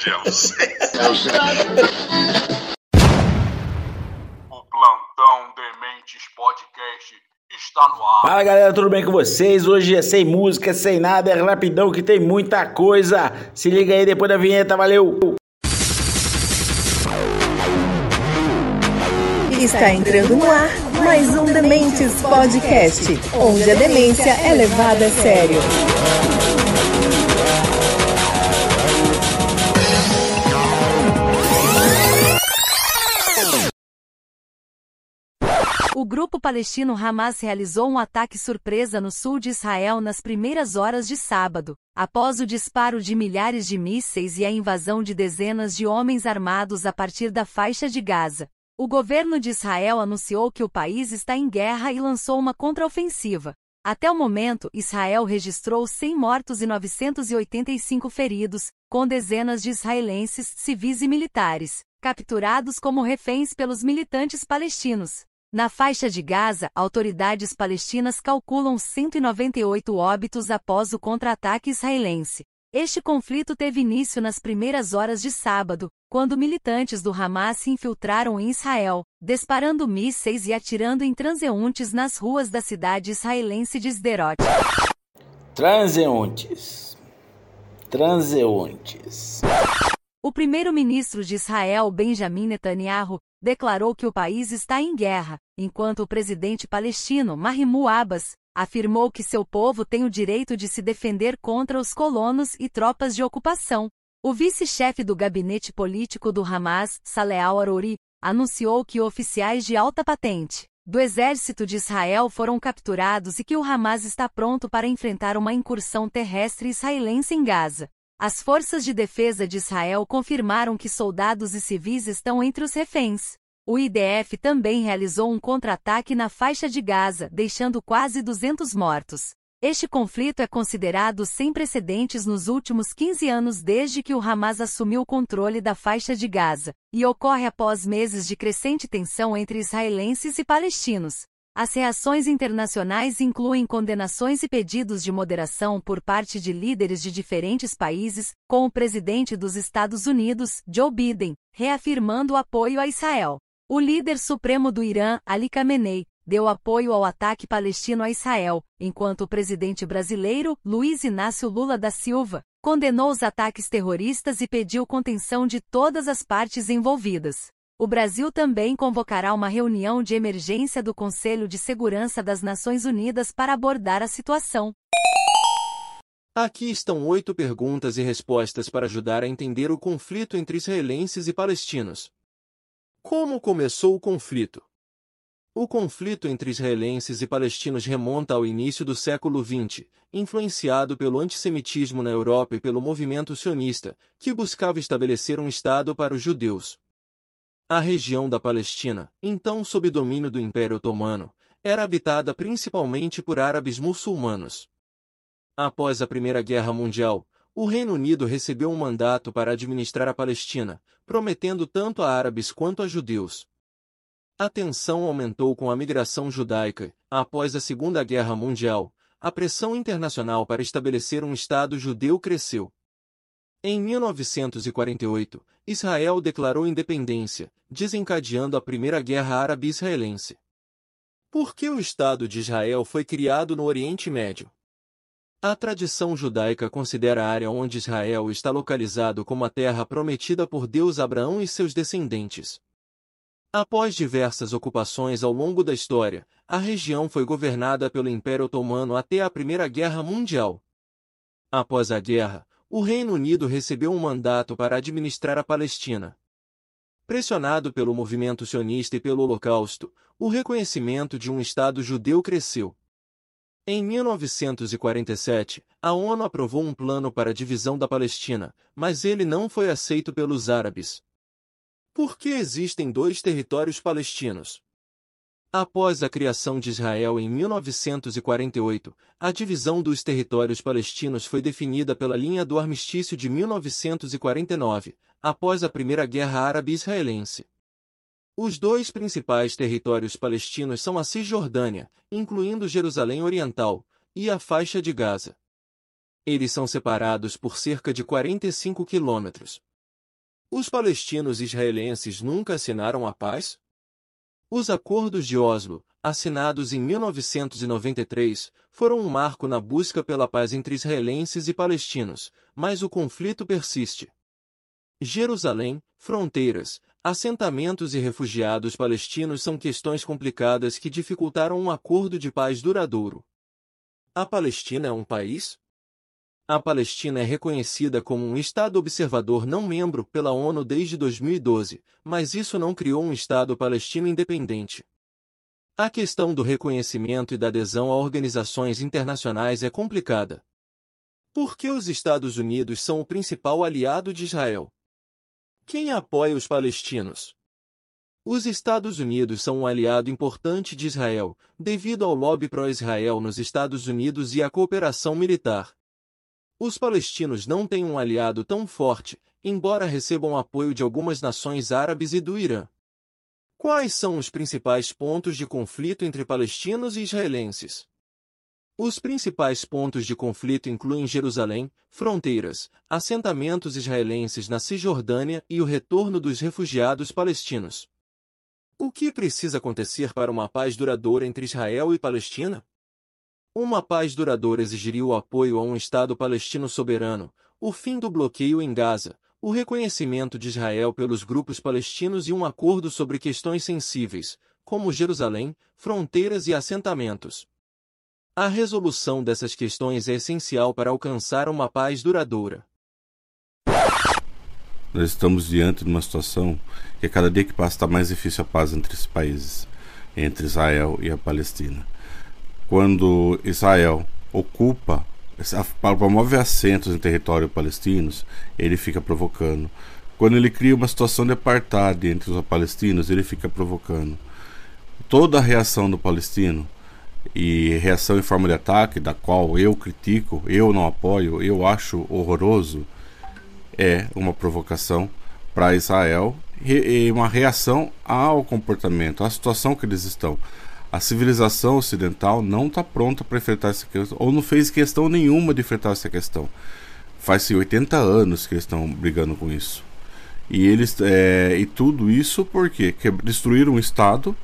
006. o Plantão Dementes Podcast está no ar. Fala galera, tudo bem com vocês? Hoje é sem música, sem nada, é rapidão que tem muita coisa. Se liga aí depois da vinheta, valeu! Está entrando no ar mais um Dementes Podcast, onde a demência é levada a sério. O grupo palestino Hamas realizou um ataque surpresa no sul de Israel nas primeiras horas de sábado, após o disparo de milhares de mísseis e a invasão de dezenas de homens armados a partir da faixa de Gaza. O governo de Israel anunciou que o país está em guerra e lançou uma contraofensiva. Até o momento, Israel registrou 100 mortos e 985 feridos, com dezenas de israelenses, civis e militares, capturados como reféns pelos militantes palestinos. Na faixa de Gaza, autoridades palestinas calculam 198 óbitos após o contra-ataque israelense. Este conflito teve início nas primeiras horas de sábado, quando militantes do Hamas se infiltraram em Israel, disparando mísseis e atirando em transeuntes nas ruas da cidade israelense de Sderot. Transeuntes. Transeuntes. O primeiro-ministro de Israel, Benjamin Netanyahu, declarou que o país está em guerra, enquanto o presidente palestino, Mahmoud Abbas, afirmou que seu povo tem o direito de se defender contra os colonos e tropas de ocupação. O vice-chefe do gabinete político do Hamas, Saleh al-Aruri, anunciou que oficiais de alta patente do exército de Israel foram capturados e que o Hamas está pronto para enfrentar uma incursão terrestre israelense em Gaza. As forças de defesa de Israel confirmaram que soldados e civis estão entre os reféns. O IDF também realizou um contra-ataque na faixa de Gaza, deixando quase 200 mortos. Este conflito é considerado sem precedentes nos últimos 15 anos desde que o Hamas assumiu o controle da faixa de Gaza, e ocorre após meses de crescente tensão entre israelenses e palestinos. As reações internacionais incluem condenações e pedidos de moderação por parte de líderes de diferentes países, com o presidente dos Estados Unidos, Joe Biden, reafirmando o apoio a Israel. O líder supremo do Irã, Ali Khamenei, deu apoio ao ataque palestino a Israel, enquanto o presidente brasileiro, Luiz Inácio Lula da Silva, condenou os ataques terroristas e pediu contenção de todas as partes envolvidas. O Brasil também convocará uma reunião de emergência do Conselho de Segurança das Nações Unidas para abordar a situação. Aqui estão oito perguntas e respostas para ajudar a entender o conflito entre israelenses e palestinos. Como começou o conflito? O conflito entre israelenses e palestinos remonta ao início do século XX, influenciado pelo antissemitismo na Europa e pelo movimento sionista, que buscava estabelecer um Estado para os judeus. A região da Palestina, então sob domínio do Império Otomano, era habitada principalmente por árabes muçulmanos. Após a Primeira Guerra Mundial, o Reino Unido recebeu um mandato para administrar a Palestina, prometendo tanto a árabes quanto a judeus. A tensão aumentou com a migração judaica. Após a Segunda Guerra Mundial, a pressão internacional para estabelecer um Estado judeu cresceu. Em 1948, Israel declarou independência, desencadeando a Primeira Guerra Árabe-Israelense. Por que o Estado de Israel foi criado no Oriente Médio? A tradição judaica considera a área onde Israel está localizado como a terra prometida por Deus Abraão e seus descendentes. Após diversas ocupações ao longo da história, a região foi governada pelo Império Otomano até a Primeira Guerra Mundial. Após a guerra, o Reino Unido recebeu um mandato para administrar a Palestina. Pressionado pelo movimento sionista e pelo Holocausto, o reconhecimento de um Estado judeu cresceu. Em 1947, a ONU aprovou um plano para a divisão da Palestina, mas ele não foi aceito pelos árabes. Por que existem dois territórios palestinos? Após a criação de Israel em 1948, a divisão dos territórios palestinos foi definida pela linha do armistício de 1949, após a Primeira Guerra Árabe-Israelense. Os dois principais territórios palestinos são a Cisjordânia, incluindo Jerusalém Oriental, e a faixa de Gaza. Eles são separados por cerca de 45 quilômetros. Os palestinos israelenses nunca assinaram a paz? Os acordos de Oslo, assinados em 1993, foram um marco na busca pela paz entre israelenses e palestinos, mas o conflito persiste. Jerusalém, fronteiras, assentamentos e refugiados palestinos são questões complicadas que dificultaram um acordo de paz duradouro. A Palestina é um país? A Palestina é reconhecida como um Estado observador não membro pela ONU desde 2012, mas isso não criou um Estado palestino independente. A questão do reconhecimento e da adesão a organizações internacionais é complicada. Por que os Estados Unidos são o principal aliado de Israel? Quem apoia os palestinos? Os Estados Unidos são um aliado importante de Israel, devido ao lobby pró-Israel nos Estados Unidos e à cooperação militar. Os palestinos não têm um aliado tão forte, embora recebam apoio de algumas nações árabes e do Irã. Quais são os principais pontos de conflito entre palestinos e israelenses? Os principais pontos de conflito incluem Jerusalém, fronteiras, assentamentos israelenses na Cisjordânia e o retorno dos refugiados palestinos. O que precisa acontecer para uma paz duradoura entre Israel e Palestina? Uma paz duradoura exigiria o apoio a um Estado palestino soberano, o fim do bloqueio em Gaza, o reconhecimento de Israel pelos grupos palestinos e um acordo sobre questões sensíveis, como Jerusalém, fronteiras e assentamentos. A resolução dessas questões é essencial para alcançar uma paz duradoura. Nós estamos diante de uma situação que a cada dia que passa está mais difícil a paz entre os países, entre Israel e a Palestina quando Israel ocupa, promove assentos em território palestinos, ele fica provocando. Quando ele cria uma situação de apartheid entre os palestinos, ele fica provocando. Toda a reação do palestino e reação em forma de ataque, da qual eu critico, eu não apoio, eu acho horroroso, é uma provocação para Israel e uma reação ao comportamento, à situação que eles estão a civilização ocidental não está pronta para enfrentar essa questão, ou não fez questão nenhuma de enfrentar essa questão. Faz 80 anos que eles estão brigando com isso. E eles é, e tudo isso porque destruíram um estado,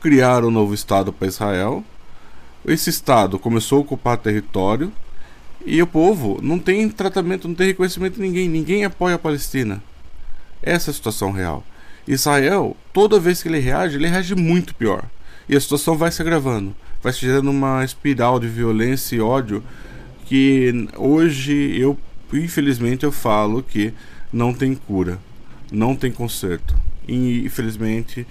criaram um novo estado para Israel. Esse estado começou a ocupar território e o povo não tem tratamento, não tem reconhecimento de ninguém, ninguém apoia a Palestina. Essa é a situação real. Israel, toda vez que ele reage, ele reage muito pior. E a situação vai se agravando, vai se gerando uma espiral de violência e ódio que hoje eu, infelizmente, eu falo que não tem cura, não tem conserto. E infelizmente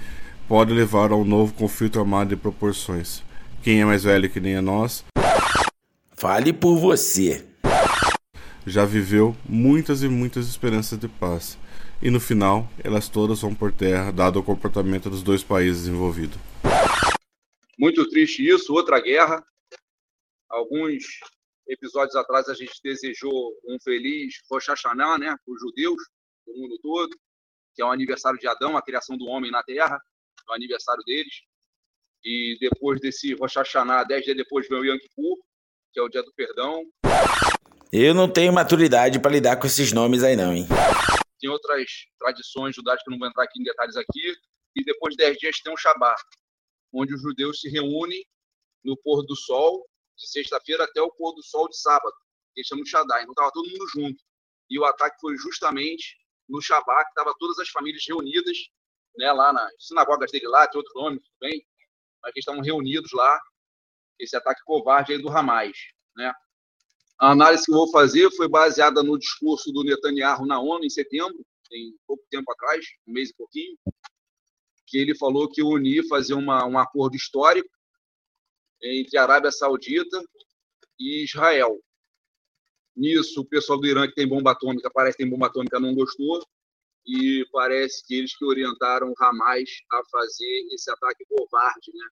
pode levar a um novo conflito armado de proporções. Quem é mais velho que nem a nós? Fale por você. Já viveu muitas e muitas esperanças de paz. E no final, elas todas vão por terra, dado o comportamento dos dois países envolvidos. Muito triste isso, outra guerra. Alguns episódios atrás a gente desejou um feliz Rosh Hashanah, né, para os judeus, do mundo todo, que é o aniversário de Adão, a criação do homem na Terra, é o aniversário deles. E depois desse Rosh Hashanah, dez dias depois vem o Yom Kippur, que é o dia do perdão. Eu não tenho maturidade para lidar com esses nomes aí não, hein? Tem outras tradições judaicas que eu não vou entrar aqui em detalhes aqui. E depois de dez dias tem um Shabat, onde os judeus se reúnem no pôr do sol, de sexta-feira até o pôr do sol de sábado, que eles chamam de Shaddai. Então estava todo mundo junto. E o ataque foi justamente no Shabat, que estavam todas as famílias reunidas, né, lá nas sinagogas dele lá, tem outro nome, tudo bem, mas que estavam reunidos lá, esse ataque covarde aí do Hamas, né. A análise que eu vou fazer foi baseada no discurso do Netanyahu na ONU em setembro, tem pouco tempo atrás, um mês e pouquinho, que ele falou que o UNI fazia uma, um acordo histórico entre a Arábia Saudita e Israel. Nisso, o pessoal do Irã, que tem bomba atômica, parece que tem bomba atômica, não gostou, e parece que eles que orientaram Hamas a fazer esse ataque covarde, né?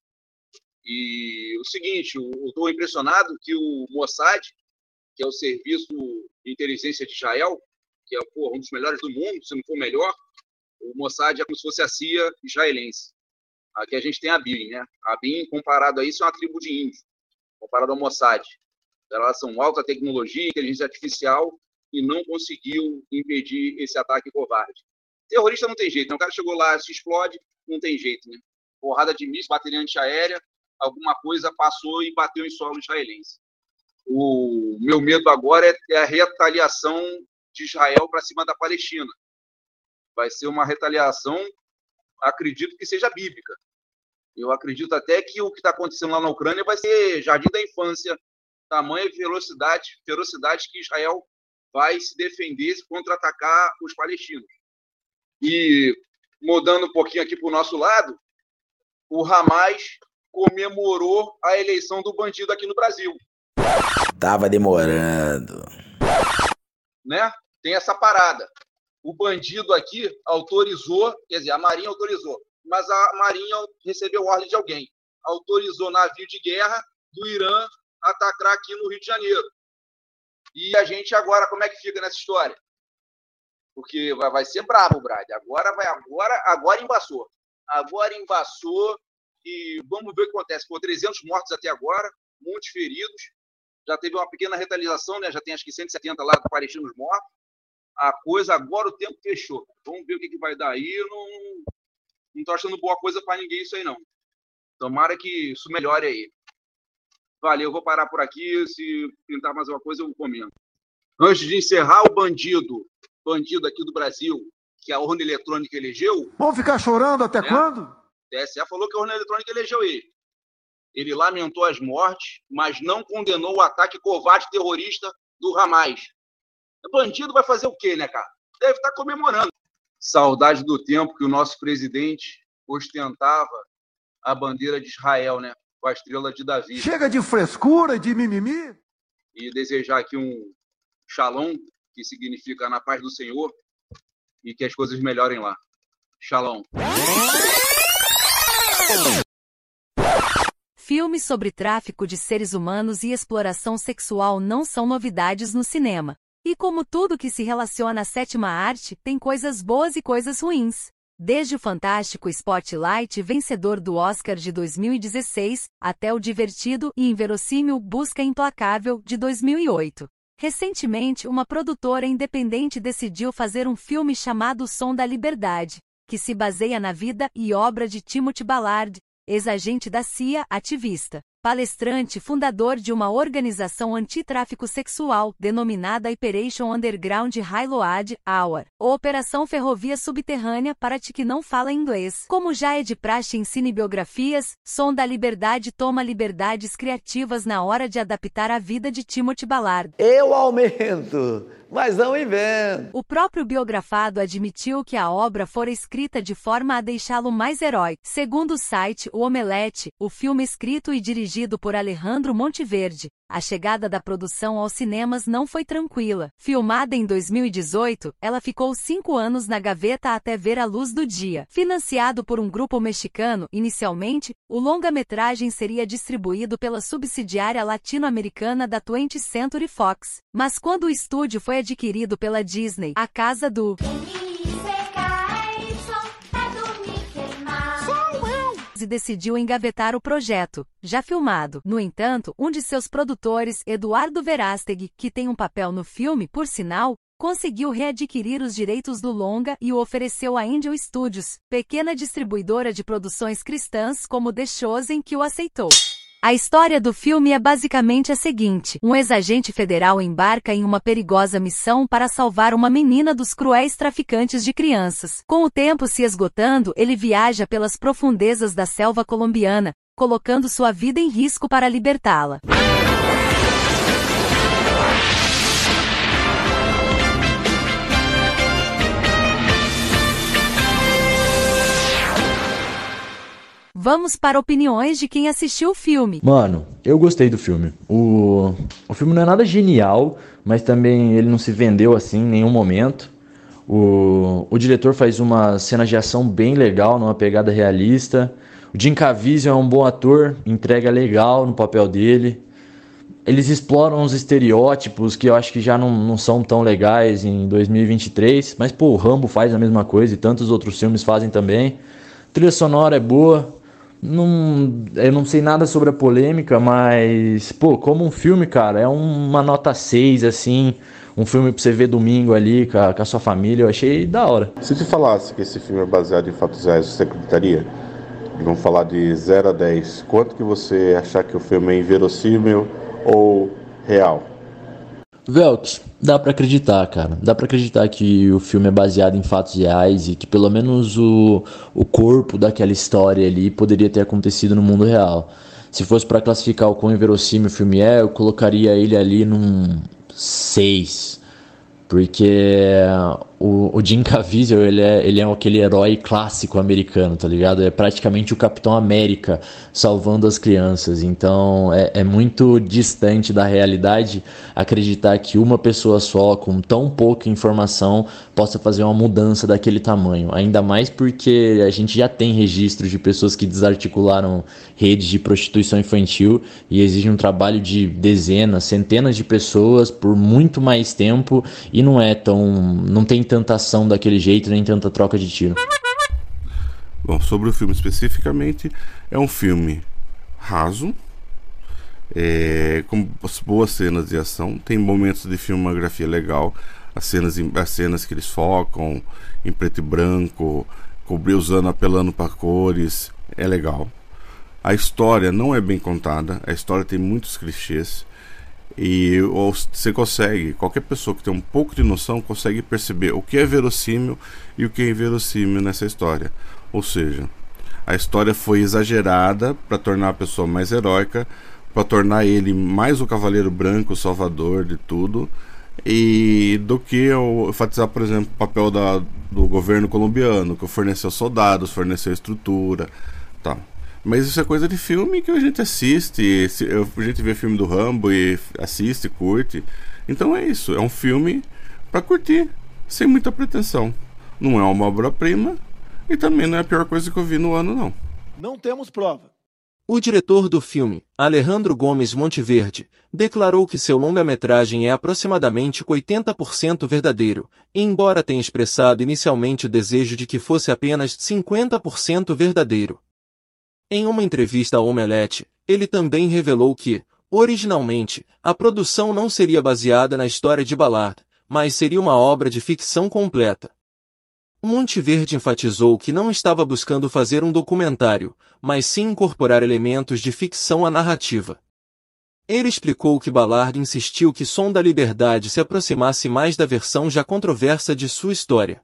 E o seguinte, eu estou impressionado que o Mossad, que é o serviço de inteligência de Israel, que é porra, um dos melhores do mundo, se não for melhor, o Mossad é como se fosse a CIA israelense. Aqui a gente tem a BIM, né? A BIM, comparado a isso, é uma tribo de índios, comparado ao Mossad. Elas são alta tecnologia, inteligência artificial, e não conseguiu impedir esse ataque covarde. Terrorista não tem jeito, né? o cara chegou lá, se explode, não tem jeito, né? Porrada de míssil, bateria antiaérea, alguma coisa passou e bateu em solo israelense. O meu medo agora é, é a retaliação de Israel para cima da Palestina. Vai ser uma retaliação, acredito que seja bíblica. Eu acredito até que o que está acontecendo lá na Ucrânia vai ser jardim da infância, tamanha velocidade, ferocidade que Israel vai se defender contra-atacar os palestinos. E mudando um pouquinho aqui para o nosso lado, o Hamas comemorou a eleição do bandido aqui no Brasil. Tava demorando. Né? Tem essa parada. O bandido aqui autorizou, quer dizer, a Marinha autorizou, mas a Marinha recebeu ordem de alguém. Autorizou navio de guerra do Irã atacar aqui no Rio de Janeiro. E a gente agora, como é que fica nessa história? Porque vai, vai ser brabo, Brad. Agora vai, agora, agora embaçou. Agora embaçou e vamos ver o que acontece. Por 300 mortos até agora, muitos feridos. Já teve uma pequena retaliação, né? Já tem acho que 170 lá palestinos mortos. A coisa agora o tempo fechou. Vamos ver o que, que vai dar aí. Eu não não estou achando boa coisa para ninguém isso aí não. Tomara que isso melhore aí. Valeu, vou parar por aqui. Se pintar mais uma coisa, eu comento. Antes de encerrar, o bandido, bandido aqui do Brasil, que a urna eletrônica elegeu. Vamos ficar chorando até né? quando? TSE falou que a urna eletrônica elegeu ele. Ele lamentou as mortes, mas não condenou o ataque covarde terrorista do Hamas. Bandido vai fazer o quê, né, cara? Deve estar comemorando. Saudade do tempo que o nosso presidente ostentava a bandeira de Israel, né? Com a estrela de Davi. Chega de frescura, de mimimi. E desejar aqui um shalom, que significa na paz do Senhor, e que as coisas melhorem lá. Shalom. Filmes sobre tráfico de seres humanos e exploração sexual não são novidades no cinema. E como tudo que se relaciona à sétima arte, tem coisas boas e coisas ruins. Desde o fantástico Spotlight vencedor do Oscar de 2016, até o divertido e inverossímil Busca Implacável de 2008. Recentemente, uma produtora independente decidiu fazer um filme chamado O Som da Liberdade, que se baseia na vida e obra de Timothy Ballard, ex-agente da CIA, ativista, palestrante fundador de uma organização antitráfico sexual denominada Operation Underground Highload Hour, ou Operação Ferrovia Subterrânea para ti que não fala inglês. Como já é de praxe em cinebiografias, Som da Liberdade toma liberdades criativas na hora de adaptar a vida de Timothy Ballard. Eu aumento! Mas não invento. O próprio biografado admitiu que a obra fora escrita de forma a deixá-lo mais herói. Segundo o site O Omelete, o filme escrito e dirigido por Alejandro Monteverde, a chegada da produção aos cinemas não foi tranquila. Filmada em 2018, ela ficou cinco anos na gaveta até ver a luz do dia. Financiado por um grupo mexicano, inicialmente, o longa-metragem seria distribuído pela subsidiária latino-americana da 20th Century Fox. Mas quando o estúdio foi adquirido pela Disney, a casa do e decidiu engavetar o projeto, já filmado. No entanto, um de seus produtores, Eduardo Verástegui, que tem um papel no filme, por sinal, conseguiu readquirir os direitos do longa e o ofereceu à Angel Studios, pequena distribuidora de produções cristãs como The Chosen que o aceitou. A história do filme é basicamente a seguinte: um ex-agente federal embarca em uma perigosa missão para salvar uma menina dos cruéis traficantes de crianças. Com o tempo se esgotando, ele viaja pelas profundezas da selva colombiana, colocando sua vida em risco para libertá-la. Vamos para opiniões de quem assistiu o filme. Mano, eu gostei do filme. O, o filme não é nada genial, mas também ele não se vendeu assim em nenhum momento. O, o diretor faz uma cena de ação bem legal, numa pegada realista. O Jim Caviezel é um bom ator, entrega legal no papel dele. Eles exploram os estereótipos que eu acho que já não, não são tão legais em 2023. Mas, pô, o Rambo faz a mesma coisa e tantos outros filmes fazem também. A trilha sonora é boa, não, eu não sei nada sobre a polêmica, mas, pô, como um filme, cara, é uma nota 6, assim, um filme pra você ver domingo ali com a, com a sua família, eu achei da hora. Se te falasse que esse filme é baseado em fatos reais, você acreditaria? Vamos falar de 0 a 10. Quanto que você achar que o filme é inverossímil ou real? Velks, dá pra acreditar, cara. Dá pra acreditar que o filme é baseado em fatos reais e que pelo menos o, o corpo daquela história ali poderia ter acontecido no mundo real. Se fosse para classificar o quão inverossímil o filme é, eu colocaria ele ali num 6. Porque o, o Jim Caviezel, ele é, ele é aquele herói clássico americano, tá ligado? É praticamente o Capitão América salvando as crianças. Então é, é muito distante da realidade acreditar que uma pessoa só, com tão pouca informação, possa fazer uma mudança daquele tamanho. Ainda mais porque a gente já tem registros de pessoas que desarticularam redes de prostituição infantil e exige um trabalho de dezenas, centenas de pessoas por muito mais tempo e não é tão. não tem tanta ação daquele jeito, nem tanta troca de tiro. Bom, sobre o filme especificamente, é um filme raso, é, com boas cenas de ação, tem momentos de filmografia legal, as cenas, as cenas que eles focam em preto e branco, cobrir usando, apelando para cores, é legal. A história não é bem contada, a história tem muitos clichês. E ou você consegue, qualquer pessoa que tem um pouco de noção consegue perceber o que é verossímil e o que é inverossímil nessa história. Ou seja, a história foi exagerada para tornar a pessoa mais heróica, para tornar ele mais o cavaleiro branco, o salvador de tudo, e do que enfatizar, por exemplo, o papel da, do governo colombiano, que forneceu soldados, forneceu estrutura. Mas isso é coisa de filme que a gente assiste, a gente vê filme do Rambo e assiste, curte. Então é isso, é um filme para curtir, sem muita pretensão. Não é uma obra-prima e também não é a pior coisa que eu vi no ano, não. Não temos prova. O diretor do filme, Alejandro Gomes Monteverde, declarou que seu longa-metragem é aproximadamente 80% verdadeiro, embora tenha expressado inicialmente o desejo de que fosse apenas 50% verdadeiro. Em uma entrevista ao Omelete, ele também revelou que, originalmente, a produção não seria baseada na história de Ballard, mas seria uma obra de ficção completa. Monteverde enfatizou que não estava buscando fazer um documentário, mas sim incorporar elementos de ficção à narrativa. Ele explicou que Ballard insistiu que Som da Liberdade se aproximasse mais da versão já controversa de sua história.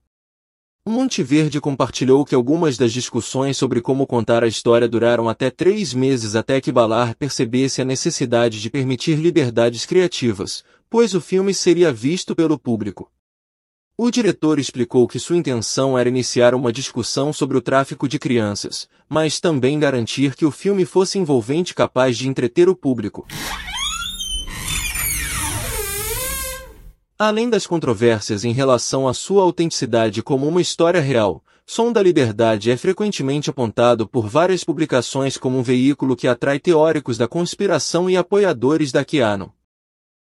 Monteverde compartilhou que algumas das discussões sobre como contar a história duraram até três meses até que Ballard percebesse a necessidade de permitir liberdades criativas, pois o filme seria visto pelo público. O diretor explicou que sua intenção era iniciar uma discussão sobre o tráfico de crianças, mas também garantir que o filme fosse envolvente capaz de entreter o público. Além das controvérsias em relação à sua autenticidade como uma história real, Som da Liberdade é frequentemente apontado por várias publicações como um veículo que atrai teóricos da conspiração e apoiadores da QAnon.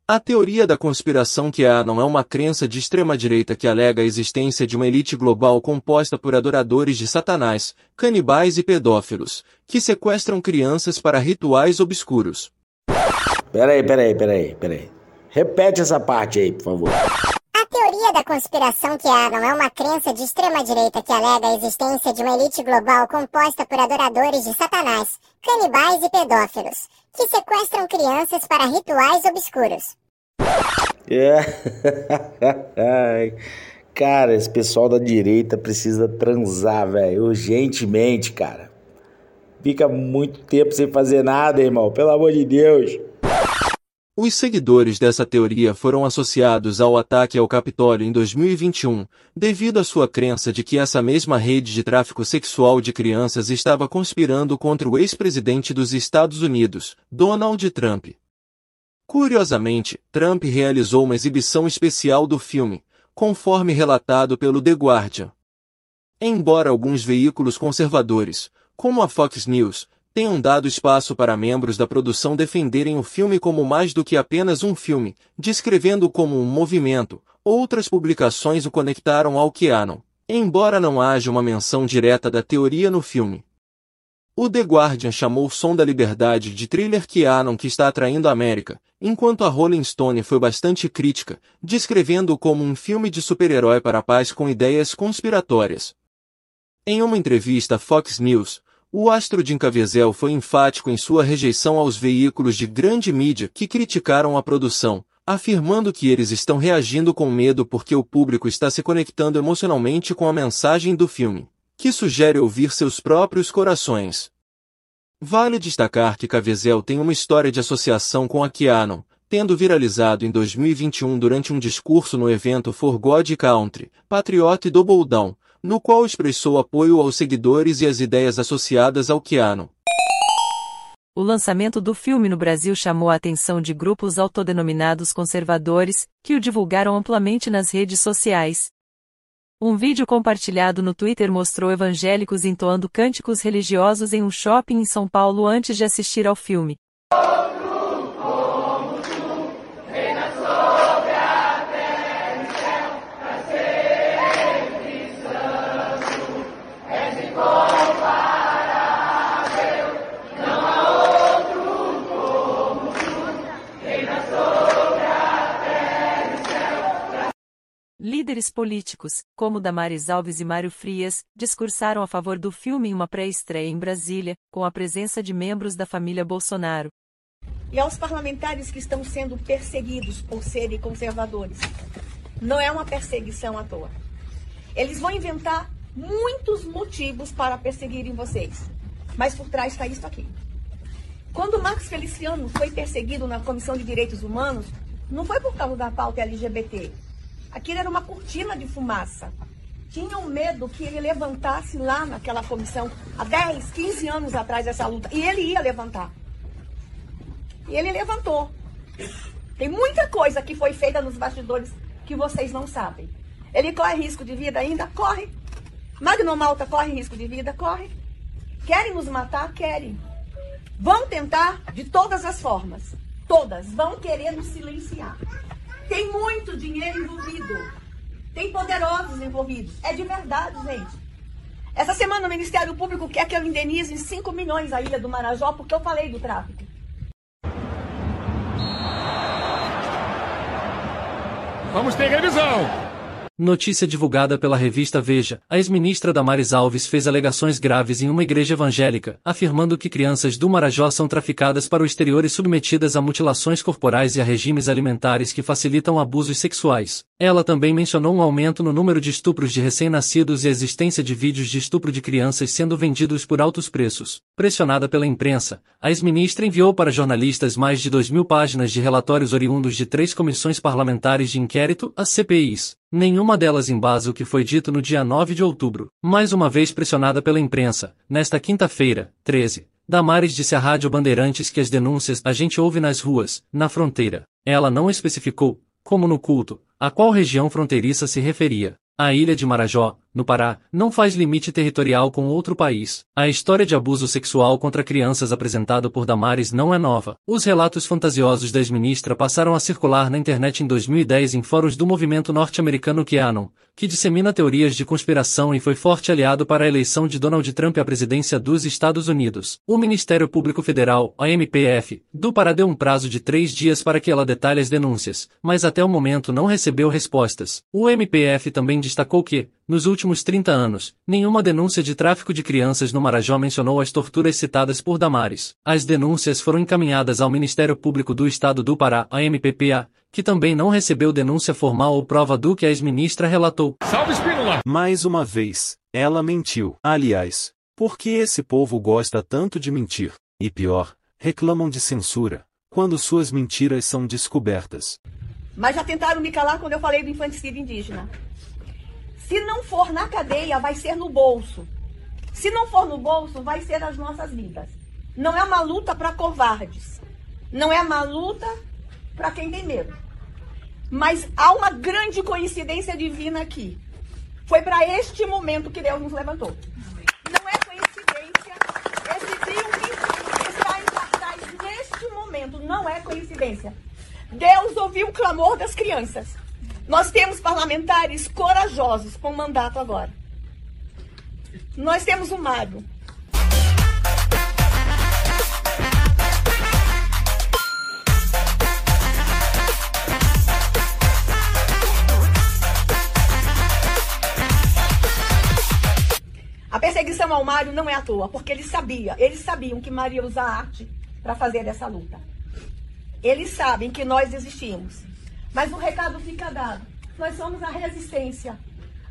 A teoria da conspiração QAnon é uma crença de extrema-direita que alega a existência de uma elite global composta por adoradores de Satanás, canibais e pedófilos, que sequestram crianças para rituais obscuros. Peraí, peraí, peraí, peraí. Repete essa parte aí, por favor. A teoria da conspiração que Adam é uma crença de extrema-direita que alega a existência de uma elite global composta por adoradores de Satanás, canibais e pedófilos, que sequestram crianças para rituais obscuros. É. cara, esse pessoal da direita precisa transar, velho, urgentemente, cara. Fica muito tempo sem fazer nada, irmão, pelo amor de Deus. Os seguidores dessa teoria foram associados ao ataque ao Capitólio em 2021, devido à sua crença de que essa mesma rede de tráfico sexual de crianças estava conspirando contra o ex-presidente dos Estados Unidos, Donald Trump. Curiosamente, Trump realizou uma exibição especial do filme, conforme relatado pelo The Guardian. Embora alguns veículos conservadores, como a Fox News, tenham dado espaço para membros da produção defenderem o filme como mais do que apenas um filme, descrevendo-o como um movimento. Outras publicações o conectaram ao QAnon, embora não haja uma menção direta da teoria no filme. O The Guardian chamou o Som da Liberdade de thriller QAnon que está atraindo a América, enquanto a Rolling Stone foi bastante crítica, descrevendo-o como um filme de super-herói para a paz com ideias conspiratórias. Em uma entrevista à Fox News, o astro Jim Caviezel foi enfático em sua rejeição aos veículos de grande mídia que criticaram a produção, afirmando que eles estão reagindo com medo porque o público está se conectando emocionalmente com a mensagem do filme que sugere ouvir seus próprios corações. Vale destacar que Caviezel tem uma história de associação com a Keanu, tendo viralizado em 2021 durante um discurso no evento For God Country, Patriot Double Down, no qual expressou apoio aos seguidores e às ideias associadas ao Keanu. O lançamento do filme no Brasil chamou a atenção de grupos autodenominados conservadores, que o divulgaram amplamente nas redes sociais. Um vídeo compartilhado no Twitter mostrou evangélicos entoando cânticos religiosos em um shopping em São Paulo antes de assistir ao filme. Líderes políticos, como Damares Alves e Mário Frias, discursaram a favor do filme em uma pré-estreia em Brasília, com a presença de membros da família Bolsonaro. E aos parlamentares que estão sendo perseguidos por serem conservadores. Não é uma perseguição à toa. Eles vão inventar muitos motivos para perseguirem vocês. Mas por trás está isso aqui. Quando Marcos Feliciano foi perseguido na Comissão de Direitos Humanos, não foi por causa da pauta LGBT, Aquilo era uma cortina de fumaça. Tinham medo que ele levantasse lá naquela comissão, há 10, 15 anos atrás dessa luta. E ele ia levantar. E ele levantou. Tem muita coisa que foi feita nos bastidores que vocês não sabem. Ele corre risco de vida ainda? Corre. Magno Malta corre risco de vida? Corre. Querem nos matar? Querem. Vão tentar de todas as formas. Todas. Vão querer nos silenciar. Tem muito dinheiro envolvido. Tem poderosos envolvidos. É de verdade, gente. Essa semana o Ministério Público quer que eu indenize em 5 milhões a ilha do Marajó porque eu falei do tráfico. Vamos ter revisão. Notícia divulgada pela revista Veja, a ex-ministra Damares Alves fez alegações graves em uma igreja evangélica, afirmando que crianças do Marajó são traficadas para o exterior e submetidas a mutilações corporais e a regimes alimentares que facilitam abusos sexuais. Ela também mencionou um aumento no número de estupros de recém-nascidos e a existência de vídeos de estupro de crianças sendo vendidos por altos preços. Pressionada pela imprensa, a ex-ministra enviou para jornalistas mais de 2 mil páginas de relatórios oriundos de três comissões parlamentares de inquérito, as CPIs. Nenhuma delas embasa o que foi dito no dia 9 de outubro. Mais uma vez pressionada pela imprensa, nesta quinta-feira, 13, Damares disse à Rádio Bandeirantes que as denúncias a gente ouve nas ruas, na fronteira. Ela não especificou, como no culto, a qual região fronteiriça se referia. A ilha de Marajó, no Pará, não faz limite territorial com outro país. A história de abuso sexual contra crianças apresentada por Damares não é nova. Os relatos fantasiosos da ex-ministra passaram a circular na internet em 2010 em fóruns do movimento norte-americano QAnon, que dissemina teorias de conspiração e foi forte aliado para a eleição de Donald Trump à presidência dos Estados Unidos. O Ministério Público Federal, MPF, do Pará deu um prazo de três dias para que ela detalhe as denúncias, mas até o momento não recebeu respostas. O MPF também destacou que, nos últimos 30 anos, nenhuma denúncia de tráfico de crianças no Marajó mencionou as torturas citadas por Damares. As denúncias foram encaminhadas ao Ministério Público do Estado do Pará, a MPPA, que também não recebeu denúncia formal ou prova do que a ex-ministra relatou. Salve Espínola! Mais uma vez, ela mentiu. Aliás, por que esse povo gosta tanto de mentir? E pior, reclamam de censura, quando suas mentiras são descobertas. Mas já tentaram me calar quando eu falei do infanticídio indígena. Se não for na cadeia, vai ser no bolso. Se não for no bolso, vai ser as nossas vidas. Não é uma luta para covardes. Não é uma luta para quem tem medo. Mas há uma grande coincidência divina aqui. Foi para este momento que Deus nos levantou. Não é coincidência esse filme está em cartaz neste momento. Não é coincidência. Deus ouviu o clamor das crianças. Nós temos parlamentares corajosos com mandato agora. Nós temos o Mário. A perseguição ao Mário não é à toa, porque ele sabia, eles sabiam que Maria usa arte para fazer essa luta. Eles sabem que nós existimos. Mas o recado fica dado. Nós somos a resistência.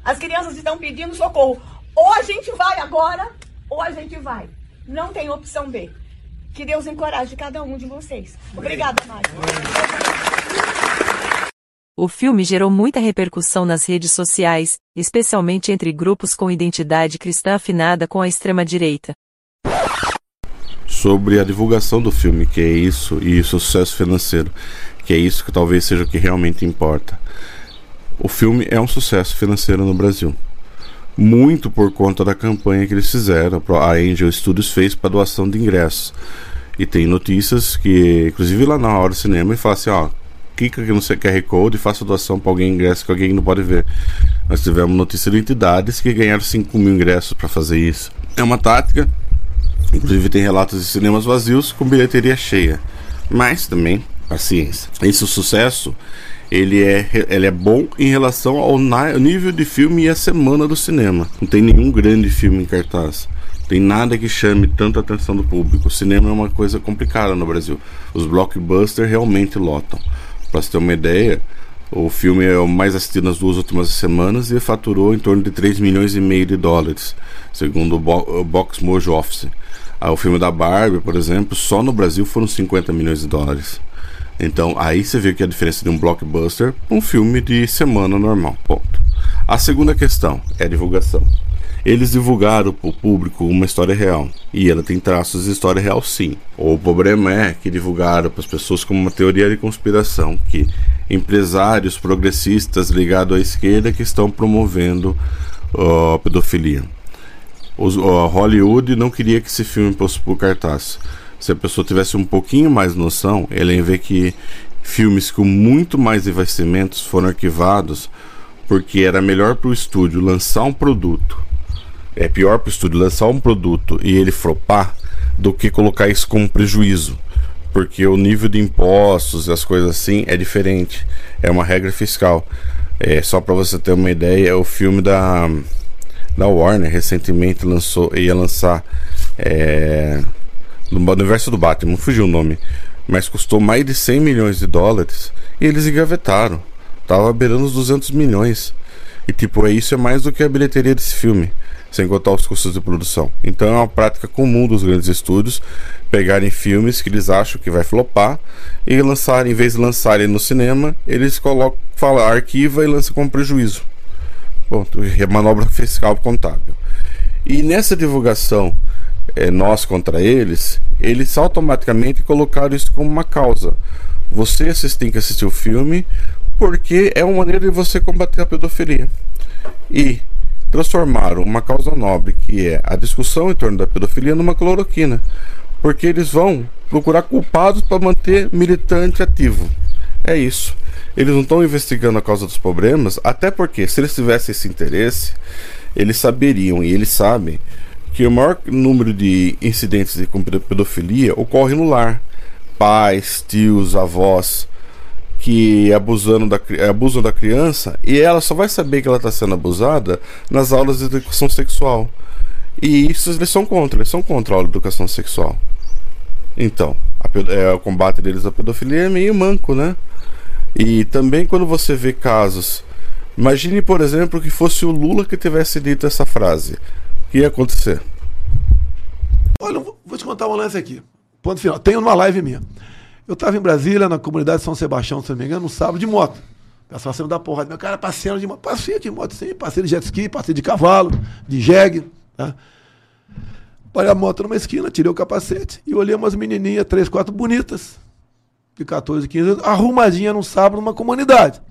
As crianças estão pedindo socorro. Ou a gente vai agora, ou a gente vai. Não tem opção B. Que Deus encoraje cada um de vocês. Obrigada, Mário. O filme gerou muita repercussão nas redes sociais, especialmente entre grupos com identidade cristã afinada com a extrema-direita. Sobre a divulgação do filme, que é isso, e o sucesso financeiro, que é isso que talvez seja o que realmente importa. O filme é um sucesso financeiro no Brasil. Muito por conta da campanha que eles fizeram, a Angel Studios fez para doação de ingressos. E tem notícias que, inclusive lá na hora do cinema, e fala assim: ó, clica aqui no QR Code e faça doação para alguém ingresso que alguém não pode ver. Nós tivemos notícia de entidades que ganharam 5 mil ingressos para fazer isso. É uma tática, inclusive tem relatos de cinemas vazios com bilheteria cheia. Mas também, paciência. Esse sucesso ele é, ele é bom em relação ao nível de filme e a semana do cinema. Não tem nenhum grande filme em cartaz. Tem nada que chame tanta atenção do público. O cinema é uma coisa complicada no Brasil. Os blockbusters realmente lotam. Para você ter uma ideia, o filme é o mais assistido nas duas últimas semanas e faturou em torno de 3 milhões e meio de dólares, segundo o Box Mojo Office. Ah, o filme da Barbie, por exemplo, só no Brasil foram 50 milhões de dólares. Então aí você vê que a diferença de um blockbuster para um filme de semana normal. Ponto. A segunda questão é a divulgação. Eles divulgaram para o público uma história real. E ela tem traços de história real, sim. O problema é que divulgaram para as pessoas como uma teoria de conspiração, que empresários progressistas ligados à esquerda que estão promovendo uh, pedofilia. Os, uh, Hollywood não queria que esse filme fosse por cartaz. Se a pessoa tivesse um pouquinho mais noção, ela ia ver que filmes com muito mais investimentos foram arquivados porque era melhor para o estúdio lançar um produto é pior para o estúdio lançar um produto e ele flopar do que colocar isso como prejuízo. Porque o nível de impostos e as coisas assim é diferente. É uma regra fiscal. É, só para você ter uma ideia, o filme da, da Warner recentemente lançou, ia lançar é, no universo do Batman, fugiu o nome, mas custou mais de 100 milhões de dólares e eles engavetaram. Tava beirando os 200 milhões. E tipo, é isso é mais do que a bilheteria desse filme sem contar os custos de produção. Então é uma prática comum dos grandes estúdios pegarem filmes que eles acham que vai flopar e lançar, em vez de lançarem no cinema, eles colocam, fala, arquiva e lança com prejuízo. Ponto. É manobra fiscal contábil. E nessa divulgação é, nós contra eles, eles automaticamente colocaram isso como uma causa. Você tem que assistir o filme porque é uma maneira de você combater a pedofilia. E transformaram uma causa nobre, que é a discussão em torno da pedofilia, numa cloroquina, porque eles vão procurar culpados para manter militante ativo. É isso. Eles não estão investigando a causa dos problemas, até porque se eles tivessem esse interesse, eles saberiam e eles sabem que o maior número de incidentes de pedofilia ocorre no lar. Pais, tios, avós, que abusando da, abusam da criança e ela só vai saber que ela está sendo abusada nas aulas de educação sexual. E isso eles são contra, eles são contra a educação sexual. Então, a, é, o combate deles à pedofilia é meio manco, né? E também quando você vê casos. Imagine, por exemplo, que fosse o Lula que tivesse dito essa frase. Que ia acontecer? Olha, vou te contar um lance aqui. Ponto final. Tem uma live minha. Eu estava em Brasília, na comunidade de São Sebastião, se não me engano, no sábado de moto. Pessoal da porra. Meu cara passeando de moto. Passei de moto, sim. Passei de jet ski, passei de cavalo, de jegue. Tá? Parei a moto numa esquina, tirei o capacete e olhei umas menininhas, três, quatro bonitas, de 14, 15 anos, arrumadinha num sábado numa comunidade.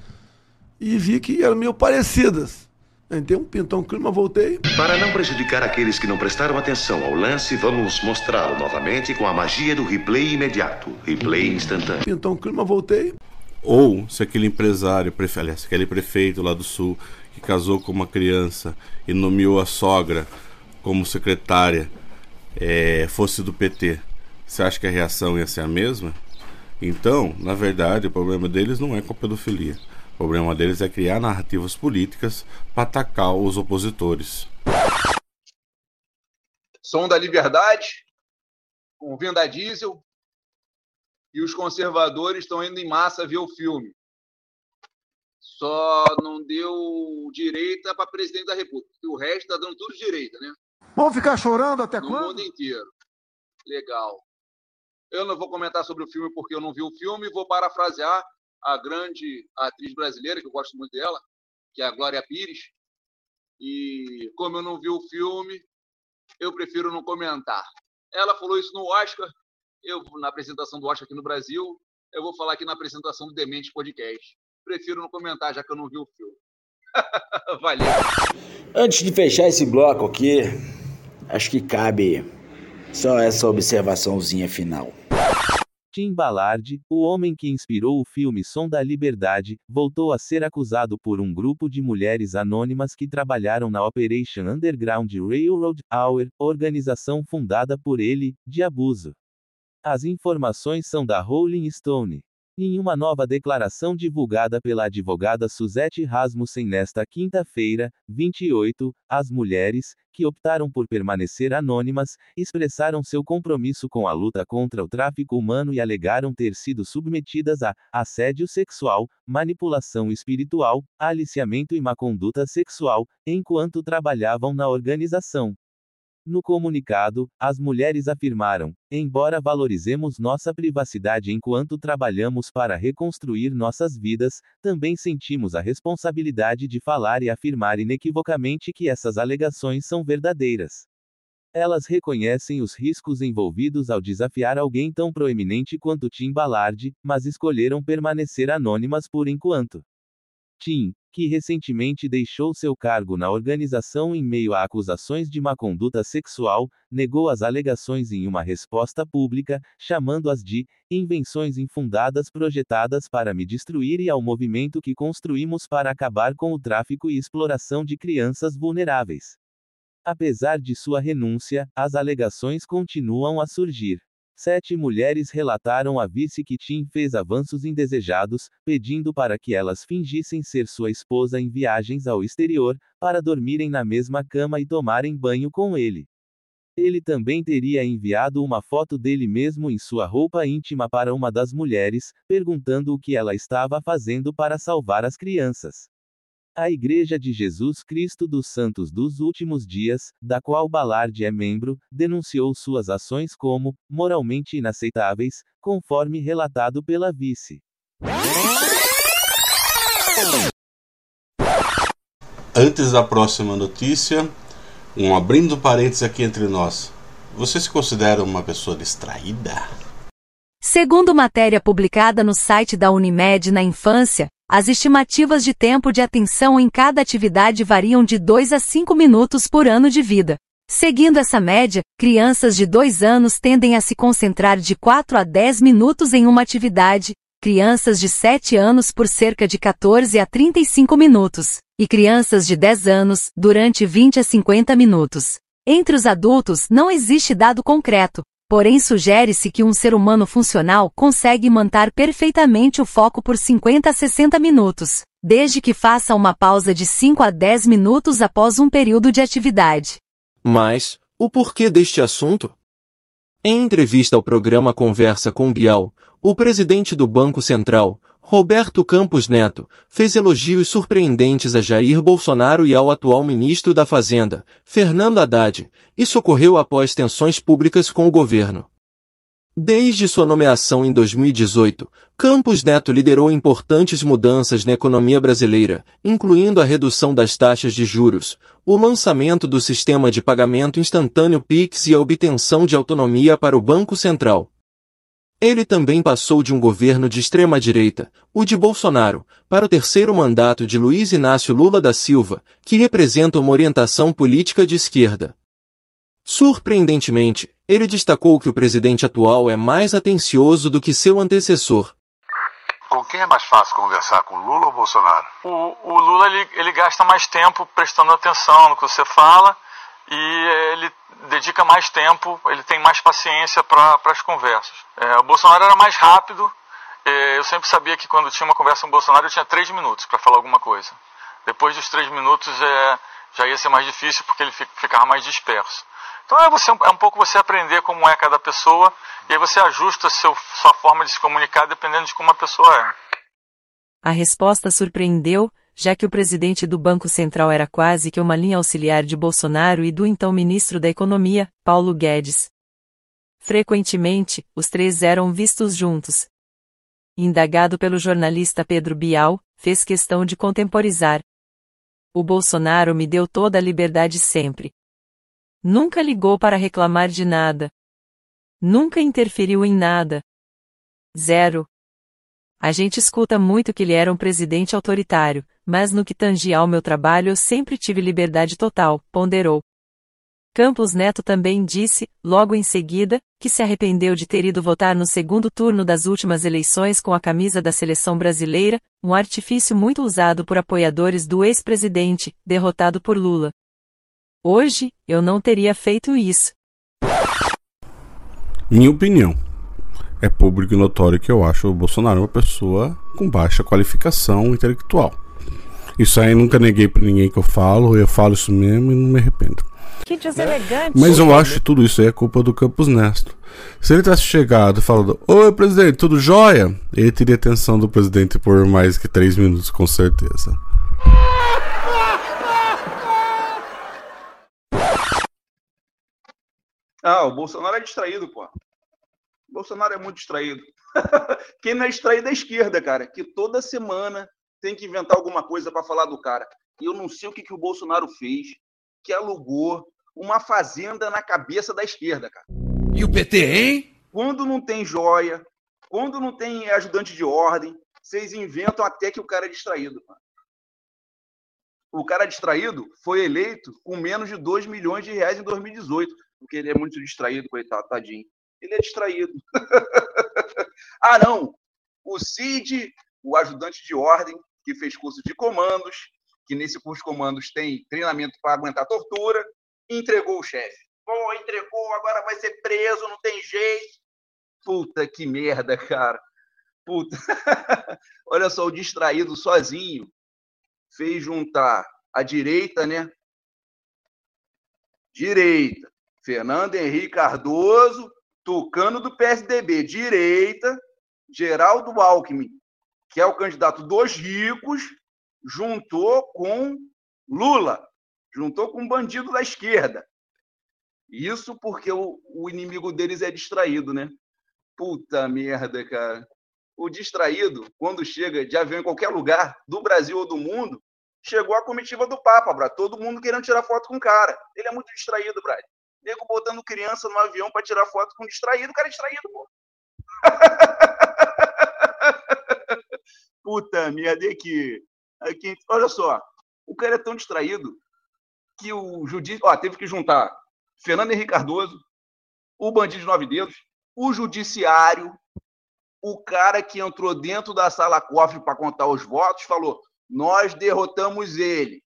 E vi que eram meio parecidas. Entrei um pintão clima, voltei. Para não prejudicar aqueles que não prestaram atenção ao lance, vamos mostrá-lo novamente com a magia do replay imediato. Replay instantâneo. Pintão clima, voltei. Ou se aquele empresário, prefe... aliás, aquele prefeito lá do sul que casou com uma criança e nomeou a sogra como secretária é, fosse do PT, você acha que a reação ia ser a mesma? Então, na verdade, o problema deles não é com a pedofilia. O problema deles é criar narrativas políticas para atacar os opositores. Som da Liberdade, com Vinda Diesel, e os conservadores estão indo em massa ver o filme. Só não deu direita para presidente da República. O resto está dando tudo direita, né? Vamos ficar chorando até no quando? mundo inteiro. Legal. Eu não vou comentar sobre o filme porque eu não vi o filme, vou parafrasear a grande atriz brasileira, que eu gosto muito dela, que é a Glória Pires. E como eu não vi o filme, eu prefiro não comentar. Ela falou isso no Oscar, eu na apresentação do Oscar aqui no Brasil, eu vou falar aqui na apresentação do Demente Podcast. Prefiro não comentar, já que eu não vi o filme. Valeu. Antes de fechar esse bloco aqui, acho que cabe só essa observaçãozinha final. Tim Ballard, o homem que inspirou o filme Som da Liberdade, voltou a ser acusado por um grupo de mulheres anônimas que trabalharam na Operation Underground Railroad Hour, organização fundada por ele, de abuso. As informações são da Rolling Stone. Em uma nova declaração divulgada pela advogada Suzette Rasmussen nesta quinta-feira, 28, as mulheres, que optaram por permanecer anônimas, expressaram seu compromisso com a luta contra o tráfico humano e alegaram ter sido submetidas a assédio sexual, manipulação espiritual, aliciamento e má conduta sexual, enquanto trabalhavam na organização. No comunicado, as mulheres afirmaram: embora valorizemos nossa privacidade enquanto trabalhamos para reconstruir nossas vidas, também sentimos a responsabilidade de falar e afirmar inequivocamente que essas alegações são verdadeiras. Elas reconhecem os riscos envolvidos ao desafiar alguém tão proeminente quanto Tim Ballard, mas escolheram permanecer anônimas por enquanto. Tim, que recentemente deixou seu cargo na organização em meio a acusações de má conduta sexual, negou as alegações em uma resposta pública, chamando-as de invenções infundadas projetadas para me destruir e ao movimento que construímos para acabar com o tráfico e exploração de crianças vulneráveis. Apesar de sua renúncia, as alegações continuam a surgir. Sete mulheres relataram a vice que Tim fez avanços indesejados, pedindo para que elas fingissem ser sua esposa em viagens ao exterior, para dormirem na mesma cama e tomarem banho com ele. Ele também teria enviado uma foto dele mesmo em sua roupa íntima para uma das mulheres, perguntando o que ela estava fazendo para salvar as crianças. A Igreja de Jesus Cristo dos Santos dos Últimos Dias, da qual Ballard é membro, denunciou suas ações como moralmente inaceitáveis, conforme relatado pela vice. Antes da próxima notícia, um abrindo parênteses aqui entre nós. Você se considera uma pessoa distraída? Segundo matéria publicada no site da Unimed na infância, as estimativas de tempo de atenção em cada atividade variam de 2 a 5 minutos por ano de vida. Seguindo essa média, crianças de 2 anos tendem a se concentrar de 4 a 10 minutos em uma atividade, crianças de 7 anos por cerca de 14 a 35 minutos, e crianças de 10 anos durante 20 a 50 minutos. Entre os adultos não existe dado concreto, porém sugere-se que um ser humano funcional consegue manter perfeitamente o foco por 50 a 60 minutos, desde que faça uma pausa de 5 a 10 minutos após um período de atividade. Mas, o porquê deste assunto? Em entrevista ao programa Conversa com Bial, o presidente do Banco Central, Roberto Campos Neto, fez elogios surpreendentes a Jair Bolsonaro e ao atual ministro da Fazenda, Fernando Haddad, e socorreu após tensões públicas com o governo. Desde sua nomeação em 2018, Campos Neto liderou importantes mudanças na economia brasileira, incluindo a redução das taxas de juros, o lançamento do sistema de pagamento instantâneo PIX e a obtenção de autonomia para o Banco Central. Ele também passou de um governo de extrema-direita, o de Bolsonaro, para o terceiro mandato de Luiz Inácio Lula da Silva, que representa uma orientação política de esquerda. Surpreendentemente, ele destacou que o presidente atual é mais atencioso do que seu antecessor. Com quem é mais fácil conversar, com Lula ou Bolsonaro? O, o Lula ele, ele gasta mais tempo prestando atenção no que você fala e ele dedica mais tempo, ele tem mais paciência para as conversas. É, o Bolsonaro era mais rápido, é, eu sempre sabia que quando tinha uma conversa com o Bolsonaro eu tinha três minutos para falar alguma coisa. Depois dos três minutos é, já ia ser mais difícil porque ele ficava mais disperso. Então é, você, é um pouco você aprender como é cada pessoa e aí você ajusta seu, sua forma de se comunicar dependendo de como a pessoa é. A resposta surpreendeu, já que o presidente do Banco Central era quase que uma linha auxiliar de Bolsonaro e do então ministro da Economia, Paulo Guedes. Frequentemente, os três eram vistos juntos. Indagado pelo jornalista Pedro Bial, fez questão de contemporizar. O Bolsonaro me deu toda a liberdade sempre. Nunca ligou para reclamar de nada. Nunca interferiu em nada. Zero. A gente escuta muito que ele era um presidente autoritário, mas no que tangia ao meu trabalho eu sempre tive liberdade total, ponderou. Campos Neto também disse, logo em seguida, que se arrependeu de ter ido votar no segundo turno das últimas eleições com a camisa da seleção brasileira, um artifício muito usado por apoiadores do ex-presidente, derrotado por Lula. Hoje, eu não teria feito isso. Minha opinião. É público e notório que eu acho o Bolsonaro uma pessoa com baixa qualificação intelectual. Isso aí nunca neguei para ninguém que eu falo, eu falo isso mesmo e não me arrependo. Que deselegante. Mas eu acho que tudo isso aí é culpa do Campos Neto. Se ele tivesse chegado e falado, oi presidente, tudo jóia? Ele teria atenção do presidente por mais que três minutos, com certeza. Ah, o Bolsonaro é distraído, pô. O Bolsonaro é muito distraído. Quem não é distraído é a esquerda, cara, que toda semana tem que inventar alguma coisa para falar do cara. E eu não sei o que, que o Bolsonaro fez, que alugou uma fazenda na cabeça da esquerda, cara. E o PT, hein? Quando não tem joia, quando não tem ajudante de ordem, vocês inventam até que o cara é distraído. Cara. O cara distraído foi eleito com menos de 2 milhões de reais em 2018, porque ele é muito distraído, coitado, tadinho. Ele é distraído. ah, não! O Cid, o ajudante de ordem, que fez curso de comandos, que nesse curso de comandos tem treinamento para aguentar tortura, entregou o chefe. Pô, entregou, agora vai ser preso, não tem jeito. Puta que merda, cara. Puta. Olha só, o distraído sozinho fez juntar a direita, né? Direita. Fernando Henrique Cardoso, Tucano do PSDB. Direita. Geraldo Alckmin, que é o candidato dos ricos, juntou com Lula, juntou com bandido da esquerda. Isso porque o, o inimigo deles é distraído, né? Puta merda, cara. O distraído, quando chega de avião em qualquer lugar, do Brasil ou do mundo, chegou a comitiva do Papa, Brad. Todo mundo querendo tirar foto com o cara. Ele é muito distraído, Brad. Nego botando criança no avião para tirar foto com distraído, o cara é distraído, pô. Puta merda, aqui. aqui. Olha só, o cara é tão distraído que o judiciário. Ó, teve que juntar Fernando Henrique Cardoso, o bandido de nove dedos, o judiciário, o cara que entrou dentro da sala cofre para contar os votos, falou: nós derrotamos ele.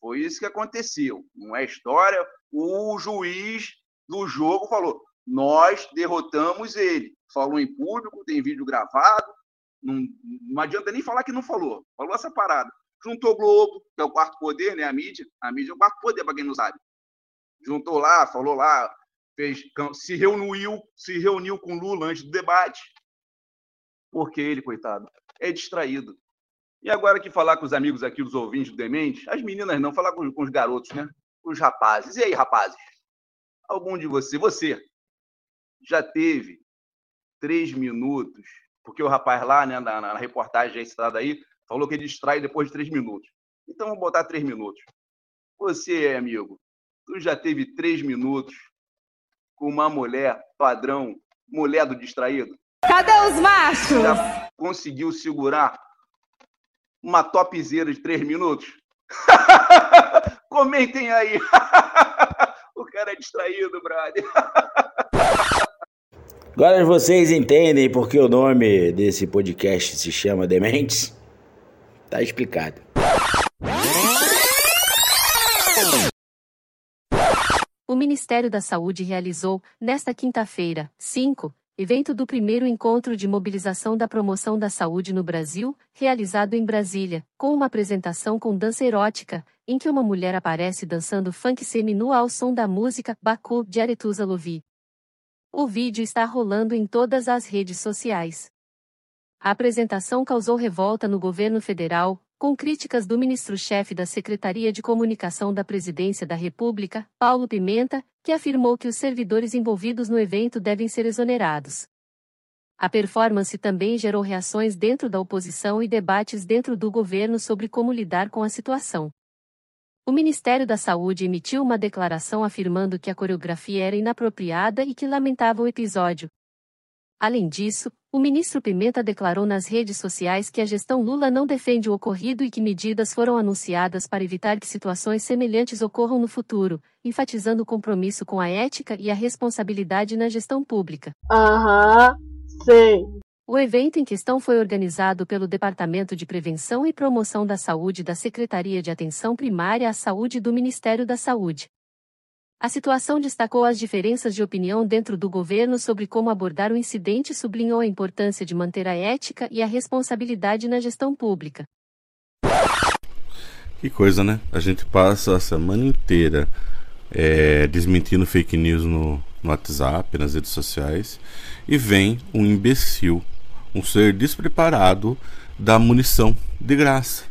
Foi isso que aconteceu. Não é história. O juiz do jogo falou: nós derrotamos ele. Falou em público, tem vídeo gravado. Não, não adianta nem falar que não falou. Falou essa parada. Juntou Globo, que é o quarto poder, né? A mídia. A mídia é o quarto poder, para quem não sabe. Juntou lá, falou lá, fez, se reuniu, se reuniu com Lula antes do debate. Porque ele, coitado, é distraído. E agora que falar com os amigos aqui, os ouvintes do Demente, as meninas não, falar com, com os garotos, né? Os rapazes. E aí, rapazes? Algum de você, você já teve três minutos porque o rapaz lá, né, na, na reportagem registrada aí, falou que ele distrai depois de três minutos. Então, vou botar três minutos. Você, amigo, tu já teve três minutos com uma mulher padrão, mulher do distraído? Cadê os machos? Já conseguiu segurar uma topzera de três minutos? Comentem aí. o cara é distraído, brother. Agora vocês entendem por que o nome desse podcast se chama Dementes? Tá explicado. O Ministério da Saúde realizou, nesta quinta-feira, 5, evento do primeiro encontro de mobilização da promoção da saúde no Brasil, realizado em Brasília, com uma apresentação com dança erótica, em que uma mulher aparece dançando funk semi-nu ao som da música Baku de Aretusa Lovi. O vídeo está rolando em todas as redes sociais. A apresentação causou revolta no governo federal, com críticas do ministro-chefe da Secretaria de Comunicação da Presidência da República, Paulo Pimenta, que afirmou que os servidores envolvidos no evento devem ser exonerados. A performance também gerou reações dentro da oposição e debates dentro do governo sobre como lidar com a situação. O Ministério da Saúde emitiu uma declaração afirmando que a coreografia era inapropriada e que lamentava o episódio. Além disso, o ministro Pimenta declarou nas redes sociais que a gestão Lula não defende o ocorrido e que medidas foram anunciadas para evitar que situações semelhantes ocorram no futuro, enfatizando o compromisso com a ética e a responsabilidade na gestão pública. Aham, sei. O evento em questão foi organizado pelo Departamento de Prevenção e Promoção da Saúde da Secretaria de Atenção Primária à Saúde do Ministério da Saúde. A situação destacou as diferenças de opinião dentro do governo sobre como abordar o incidente e sublinhou a importância de manter a ética e a responsabilidade na gestão pública. Que coisa, né? A gente passa a semana inteira é, desmentindo fake news no, no WhatsApp, nas redes sociais, e vem um imbecil, um ser despreparado, dar munição de graça.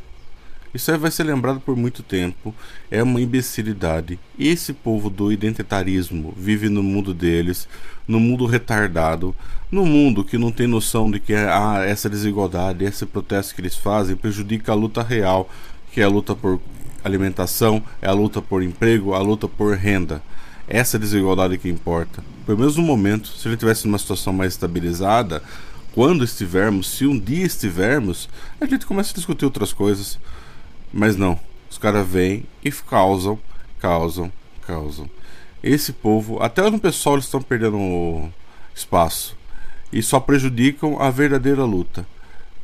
Isso aí vai ser lembrado por muito tempo. É uma imbecilidade. Esse povo do identitarismo vive no mundo deles, no mundo retardado, no mundo que não tem noção de que ah, essa desigualdade, esse protesto que eles fazem prejudica a luta real, que é a luta por alimentação, é a luta por emprego, a luta por renda. Essa desigualdade que importa. Pelo menos no momento, se ele tivesse numa situação mais estabilizada, quando estivermos, se um dia estivermos, a gente começa a discutir outras coisas. Mas não, os caras vêm e causam, causam, causam. Esse povo, até no pessoal eles estão perdendo espaço e só prejudicam a verdadeira luta.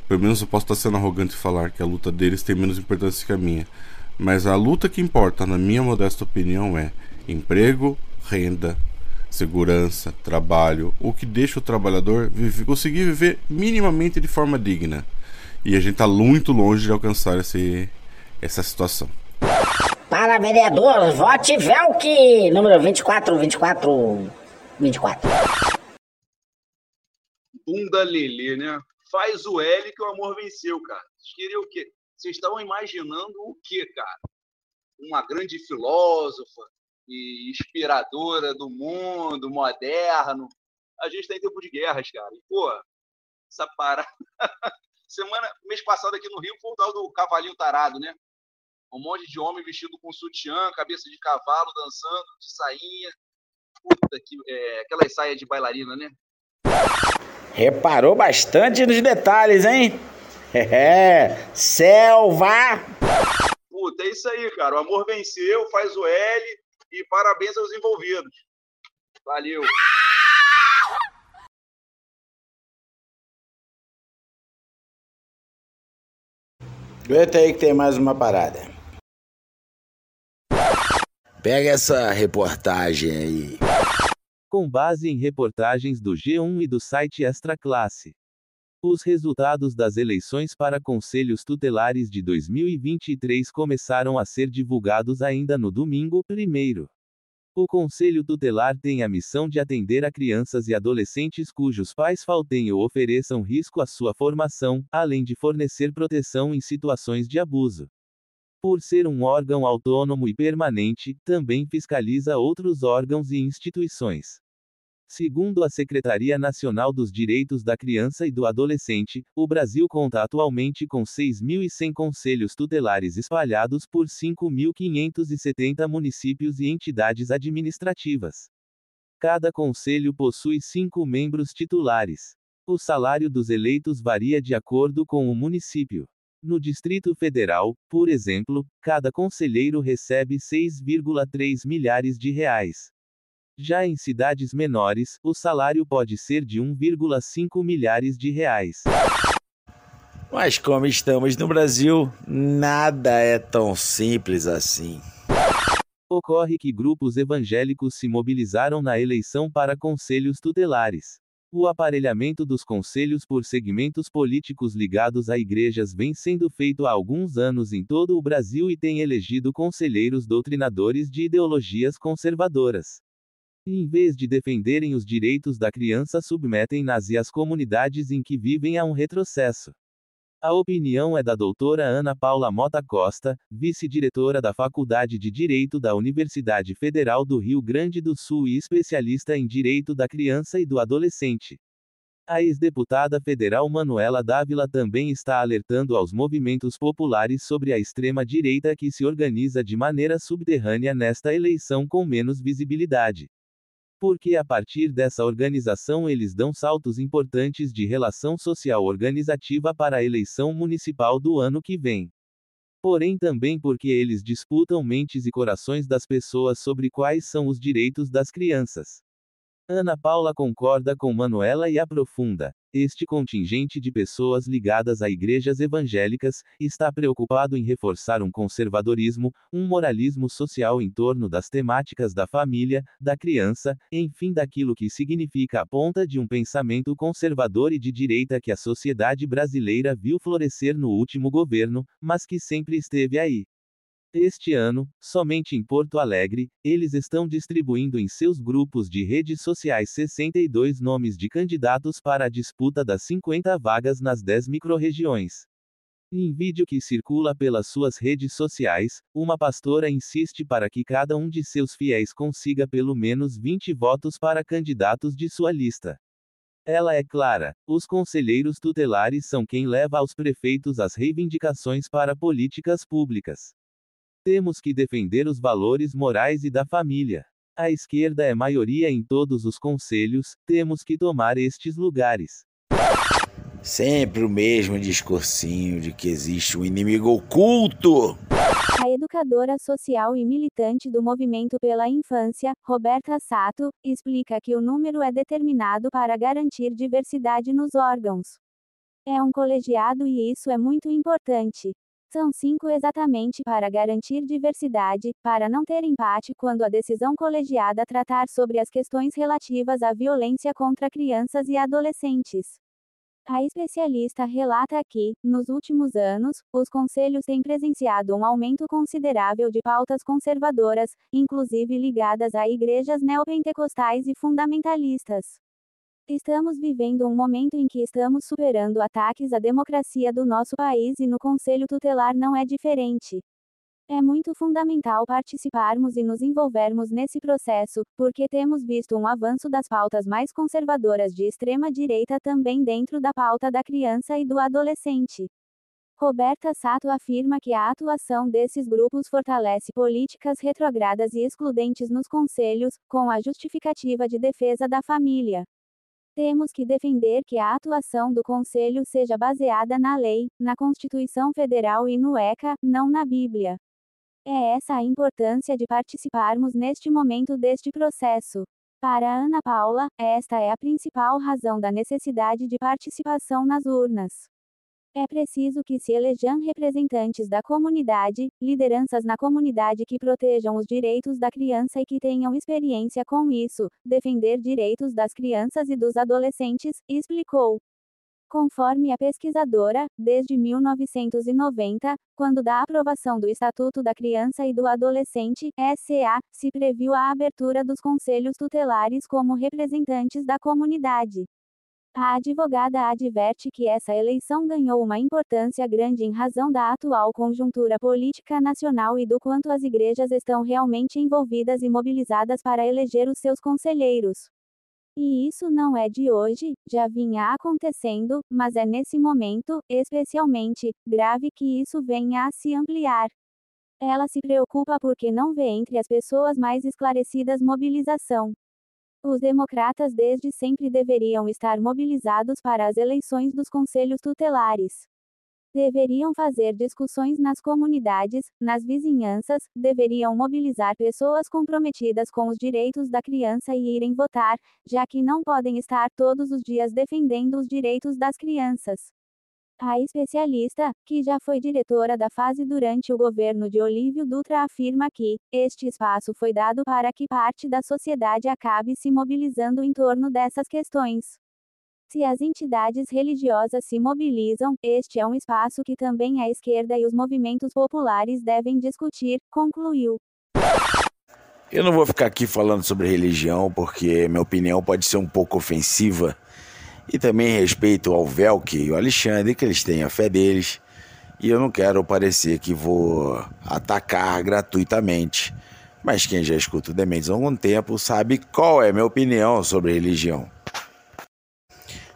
Pelo menos eu posso estar sendo arrogante e falar que a luta deles tem menos importância que a minha. Mas a luta que importa, na minha modesta opinião, é emprego, renda, segurança, trabalho, o que deixa o trabalhador viver, conseguir viver minimamente de forma digna. E a gente está muito longe de alcançar esse, essa situação. Para vereador, vote Velk, número 24, 24, 24. Bunda Lelê, né? Faz o L que o amor venceu, cara. Vocês queriam o quê? Vocês estavam imaginando o quê, cara? Uma grande filósofa e inspiradora do mundo moderno. A gente tá em tempo de guerras, cara. E, pô, essa parada. Semana, mês passado aqui no Rio foi o tal do cavalinho tarado, né? um monte de homem vestido com sutiã, cabeça de cavalo, dançando, de sainha. Puta, que, é, aquelas saias de bailarina, né? Reparou bastante nos detalhes, hein? É, selva! Puta, é isso aí, cara. O amor venceu, faz o L e parabéns aos envolvidos. Valeu. Aguenta aí que tem mais uma parada. Pega essa reportagem aí. Com base em reportagens do G1 e do site Extra Classe. Os resultados das eleições para conselhos tutelares de 2023 começaram a ser divulgados ainda no domingo 1. O Conselho Tutelar tem a missão de atender a crianças e adolescentes cujos pais faltem ou ofereçam risco à sua formação, além de fornecer proteção em situações de abuso. Por ser um órgão autônomo e permanente, também fiscaliza outros órgãos e instituições. Segundo a Secretaria Nacional dos Direitos da Criança e do Adolescente, o Brasil conta atualmente com 6.100 conselhos tutelares espalhados por 5.570 municípios e entidades administrativas. Cada conselho possui cinco membros titulares. O salário dos eleitos varia de acordo com o município. No Distrito Federal, por exemplo, cada conselheiro recebe 6,3 milhares de reais. Já em cidades menores, o salário pode ser de 1,5 milhares de reais. Mas como estamos no Brasil, nada é tão simples assim. Ocorre que grupos evangélicos se mobilizaram na eleição para conselhos tutelares. O aparelhamento dos conselhos por segmentos políticos ligados a igrejas vem sendo feito há alguns anos em todo o Brasil e tem elegido conselheiros doutrinadores de ideologias conservadoras. Em vez de defenderem os direitos da criança, submetem-nas e as comunidades em que vivem a um retrocesso. A opinião é da doutora Ana Paula Mota Costa, vice-diretora da Faculdade de Direito da Universidade Federal do Rio Grande do Sul e especialista em Direito da Criança e do Adolescente. A ex-deputada federal Manuela Dávila também está alertando aos movimentos populares sobre a extrema-direita que se organiza de maneira subterrânea nesta eleição com menos visibilidade. Porque a partir dessa organização eles dão saltos importantes de relação social organizativa para a eleição municipal do ano que vem. Porém, também porque eles disputam mentes e corações das pessoas sobre quais são os direitos das crianças. Ana Paula concorda com Manuela e aprofunda. Este contingente de pessoas ligadas a igrejas evangélicas está preocupado em reforçar um conservadorismo, um moralismo social em torno das temáticas da família, da criança, enfim, daquilo que significa a ponta de um pensamento conservador e de direita que a sociedade brasileira viu florescer no último governo, mas que sempre esteve aí. Este ano, somente em Porto Alegre, eles estão distribuindo em seus grupos de redes sociais 62 nomes de candidatos para a disputa das 50 vagas nas 10 microrregiões. Em vídeo que circula pelas suas redes sociais, uma pastora insiste para que cada um de seus fiéis consiga pelo menos 20 votos para candidatos de sua lista. Ela é clara: os conselheiros tutelares são quem leva aos prefeitos as reivindicações para políticas públicas. Temos que defender os valores morais e da família. A esquerda é maioria em todos os conselhos, temos que tomar estes lugares. Sempre o mesmo discursinho de que existe um inimigo oculto. A educadora social e militante do Movimento pela Infância, Roberta Sato, explica que o número é determinado para garantir diversidade nos órgãos. É um colegiado e isso é muito importante. São cinco exatamente para garantir diversidade, para não ter empate quando a decisão colegiada tratar sobre as questões relativas à violência contra crianças e adolescentes. A especialista relata que, nos últimos anos, os conselhos têm presenciado um aumento considerável de pautas conservadoras, inclusive ligadas a igrejas neopentecostais e fundamentalistas. Estamos vivendo um momento em que estamos superando ataques à democracia do nosso país e no Conselho Tutelar não é diferente. É muito fundamental participarmos e nos envolvermos nesse processo, porque temos visto um avanço das pautas mais conservadoras de extrema direita também dentro da pauta da criança e do adolescente. Roberta Sato afirma que a atuação desses grupos fortalece políticas retrogradas e excludentes nos conselhos, com a justificativa de defesa da família. Temos que defender que a atuação do Conselho seja baseada na lei, na Constituição Federal e no ECA, não na Bíblia. É essa a importância de participarmos neste momento deste processo. Para Ana Paula, esta é a principal razão da necessidade de participação nas urnas. É preciso que se elejam representantes da comunidade, lideranças na comunidade que protejam os direitos da criança e que tenham experiência com isso, defender direitos das crianças e dos adolescentes, explicou. Conforme a pesquisadora, desde 1990, quando da aprovação do Estatuto da Criança e do Adolescente, SCA, se previu a abertura dos conselhos tutelares como representantes da comunidade. A advogada adverte que essa eleição ganhou uma importância grande em razão da atual conjuntura política nacional e do quanto as igrejas estão realmente envolvidas e mobilizadas para eleger os seus conselheiros. E isso não é de hoje, já vinha acontecendo, mas é nesse momento, especialmente, grave que isso venha a se ampliar. Ela se preocupa porque não vê entre as pessoas mais esclarecidas mobilização. Os democratas desde sempre deveriam estar mobilizados para as eleições dos conselhos tutelares. Deveriam fazer discussões nas comunidades, nas vizinhanças, deveriam mobilizar pessoas comprometidas com os direitos da criança e irem votar, já que não podem estar todos os dias defendendo os direitos das crianças. A especialista, que já foi diretora da fase durante o governo de Olívio Dutra, afirma que este espaço foi dado para que parte da sociedade acabe se mobilizando em torno dessas questões. Se as entidades religiosas se mobilizam, este é um espaço que também a esquerda e os movimentos populares devem discutir, concluiu. Eu não vou ficar aqui falando sobre religião porque minha opinião pode ser um pouco ofensiva. E também respeito ao Velk e ao Alexandre, que eles têm a fé deles. E eu não quero parecer que vou atacar gratuitamente. Mas quem já escuta o Dementes há algum tempo sabe qual é a minha opinião sobre religião.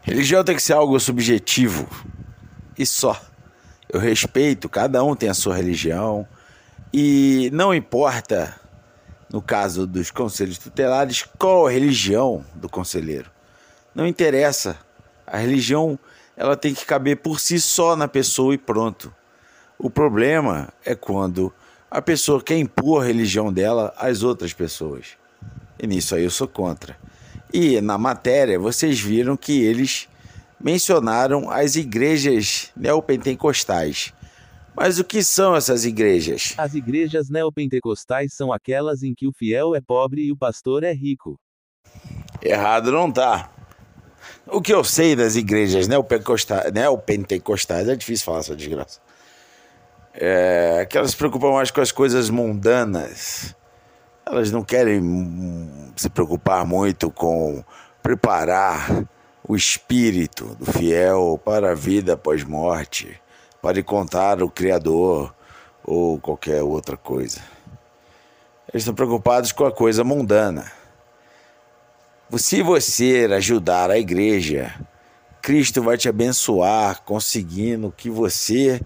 Religião tem que ser algo subjetivo e só. Eu respeito, cada um tem a sua religião e não importa, no caso dos conselhos tutelares, qual a religião do conselheiro. Não interessa. A religião ela tem que caber por si só na pessoa e pronto. O problema é quando a pessoa quer impor a religião dela às outras pessoas. E nisso aí eu sou contra. E na matéria vocês viram que eles mencionaram as igrejas neopentecostais. Mas o que são essas igrejas? As igrejas neopentecostais são aquelas em que o fiel é pobre e o pastor é rico. Errado não tá. O que eu sei das igrejas neopentecostais, neopentecostais é difícil falar essa desgraça. É que elas se preocupam mais com as coisas mundanas elas não querem se preocupar muito com preparar o espírito do fiel para a vida após morte, para encontrar o Criador ou qualquer outra coisa. Eles estão preocupados com a coisa mundana. Se você ajudar a igreja, Cristo vai te abençoar, conseguindo que você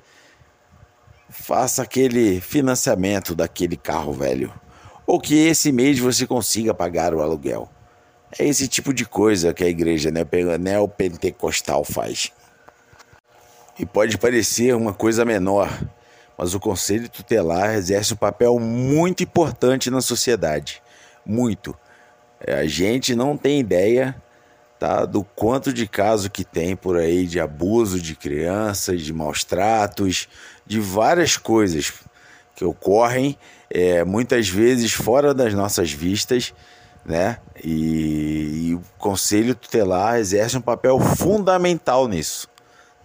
faça aquele financiamento daquele carro velho ou que esse mês você consiga pagar o aluguel. É esse tipo de coisa que a igreja neopentecostal faz. E pode parecer uma coisa menor, mas o conselho tutelar exerce um papel muito importante na sociedade. Muito. É, a gente não tem ideia tá, do quanto de caso que tem por aí de abuso de crianças, de maus tratos, de várias coisas que ocorrem é, muitas vezes fora das nossas vistas, né? E, e, o conselho tutelar exerce um papel fundamental nisso,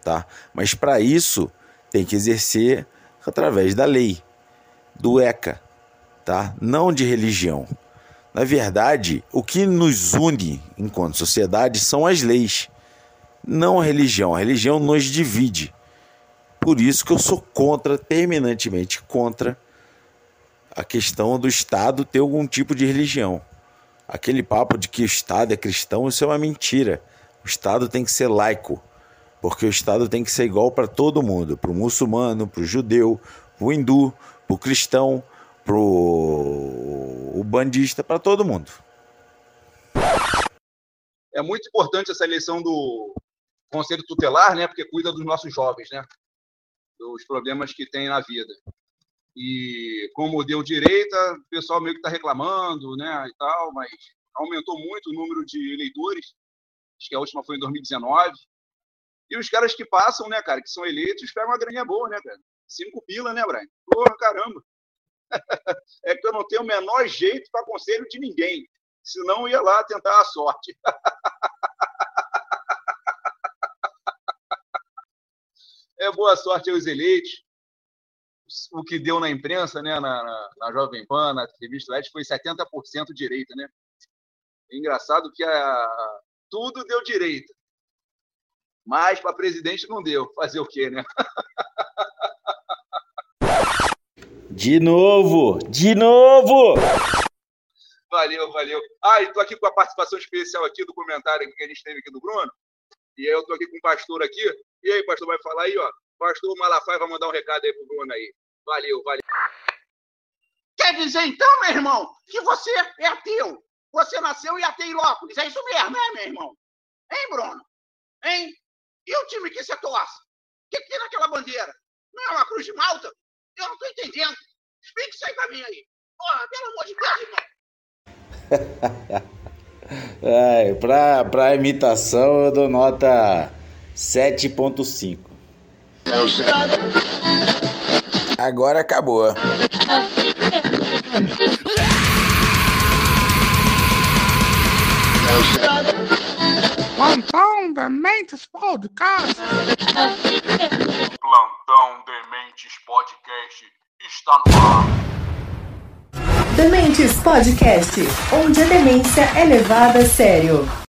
tá? Mas para isso tem que exercer através da lei, do ECA, tá? Não de religião. Na verdade, o que nos une enquanto sociedade são as leis, não a religião. A religião nos divide. Por isso que eu sou contra, terminantemente contra a questão do Estado ter algum tipo de religião. Aquele papo de que o Estado é cristão, isso é uma mentira. O Estado tem que ser laico, porque o Estado tem que ser igual para todo mundo, para o muçulmano, para o judeu, para o hindu, para o cristão, para o bandista, para todo mundo. É muito importante essa eleição do Conselho Tutelar, né, porque cuida dos nossos jovens, né, dos problemas que têm na vida. E como deu direita, o pessoal meio que está reclamando, né, e tal, mas aumentou muito o número de eleitores. Acho que a última foi em 2019. E os caras que passam, né, cara, que são eleitos, pegam uma graninha boa, né, cara? Cinco pila, né, Brian? Porra, caramba. É que eu não tenho o menor jeito para conselho de ninguém. Senão ia lá tentar a sorte. é boa sorte aos eleitos o que deu na imprensa, né, na, na, na Jovem Pan, na revista LED, foi 70% direita, né? É engraçado que a, tudo deu direita. Mas para presidente não deu. Fazer o quê, né? De novo! De novo! Valeu, valeu. Ah, e tô aqui com a participação especial aqui do comentário que a gente teve aqui do Bruno. E aí eu tô aqui com o pastor aqui. E aí, pastor, vai falar aí, ó. Pastor Malafaia vai mandar um recado aí pro Bruno aí. Valeu, valeu. Quer dizer, então, meu irmão, que você é ateu. Você nasceu em Ateilópolis. É isso mesmo, né, meu irmão? Hein, Bruno? Hein? E o time que você torce? O que, que tem naquela bandeira? Não é uma cruz de malta? Eu não estou entendendo. Explique isso aí pra mim aí. Porra, pelo amor de Deus, irmão. é, pra, pra imitação eu dou nota 7.5. Agora acabou. Plantão Dementes Podcast. Plantão Dementes Podcast está no ar. Dementes Podcast, onde a demência é levada a sério.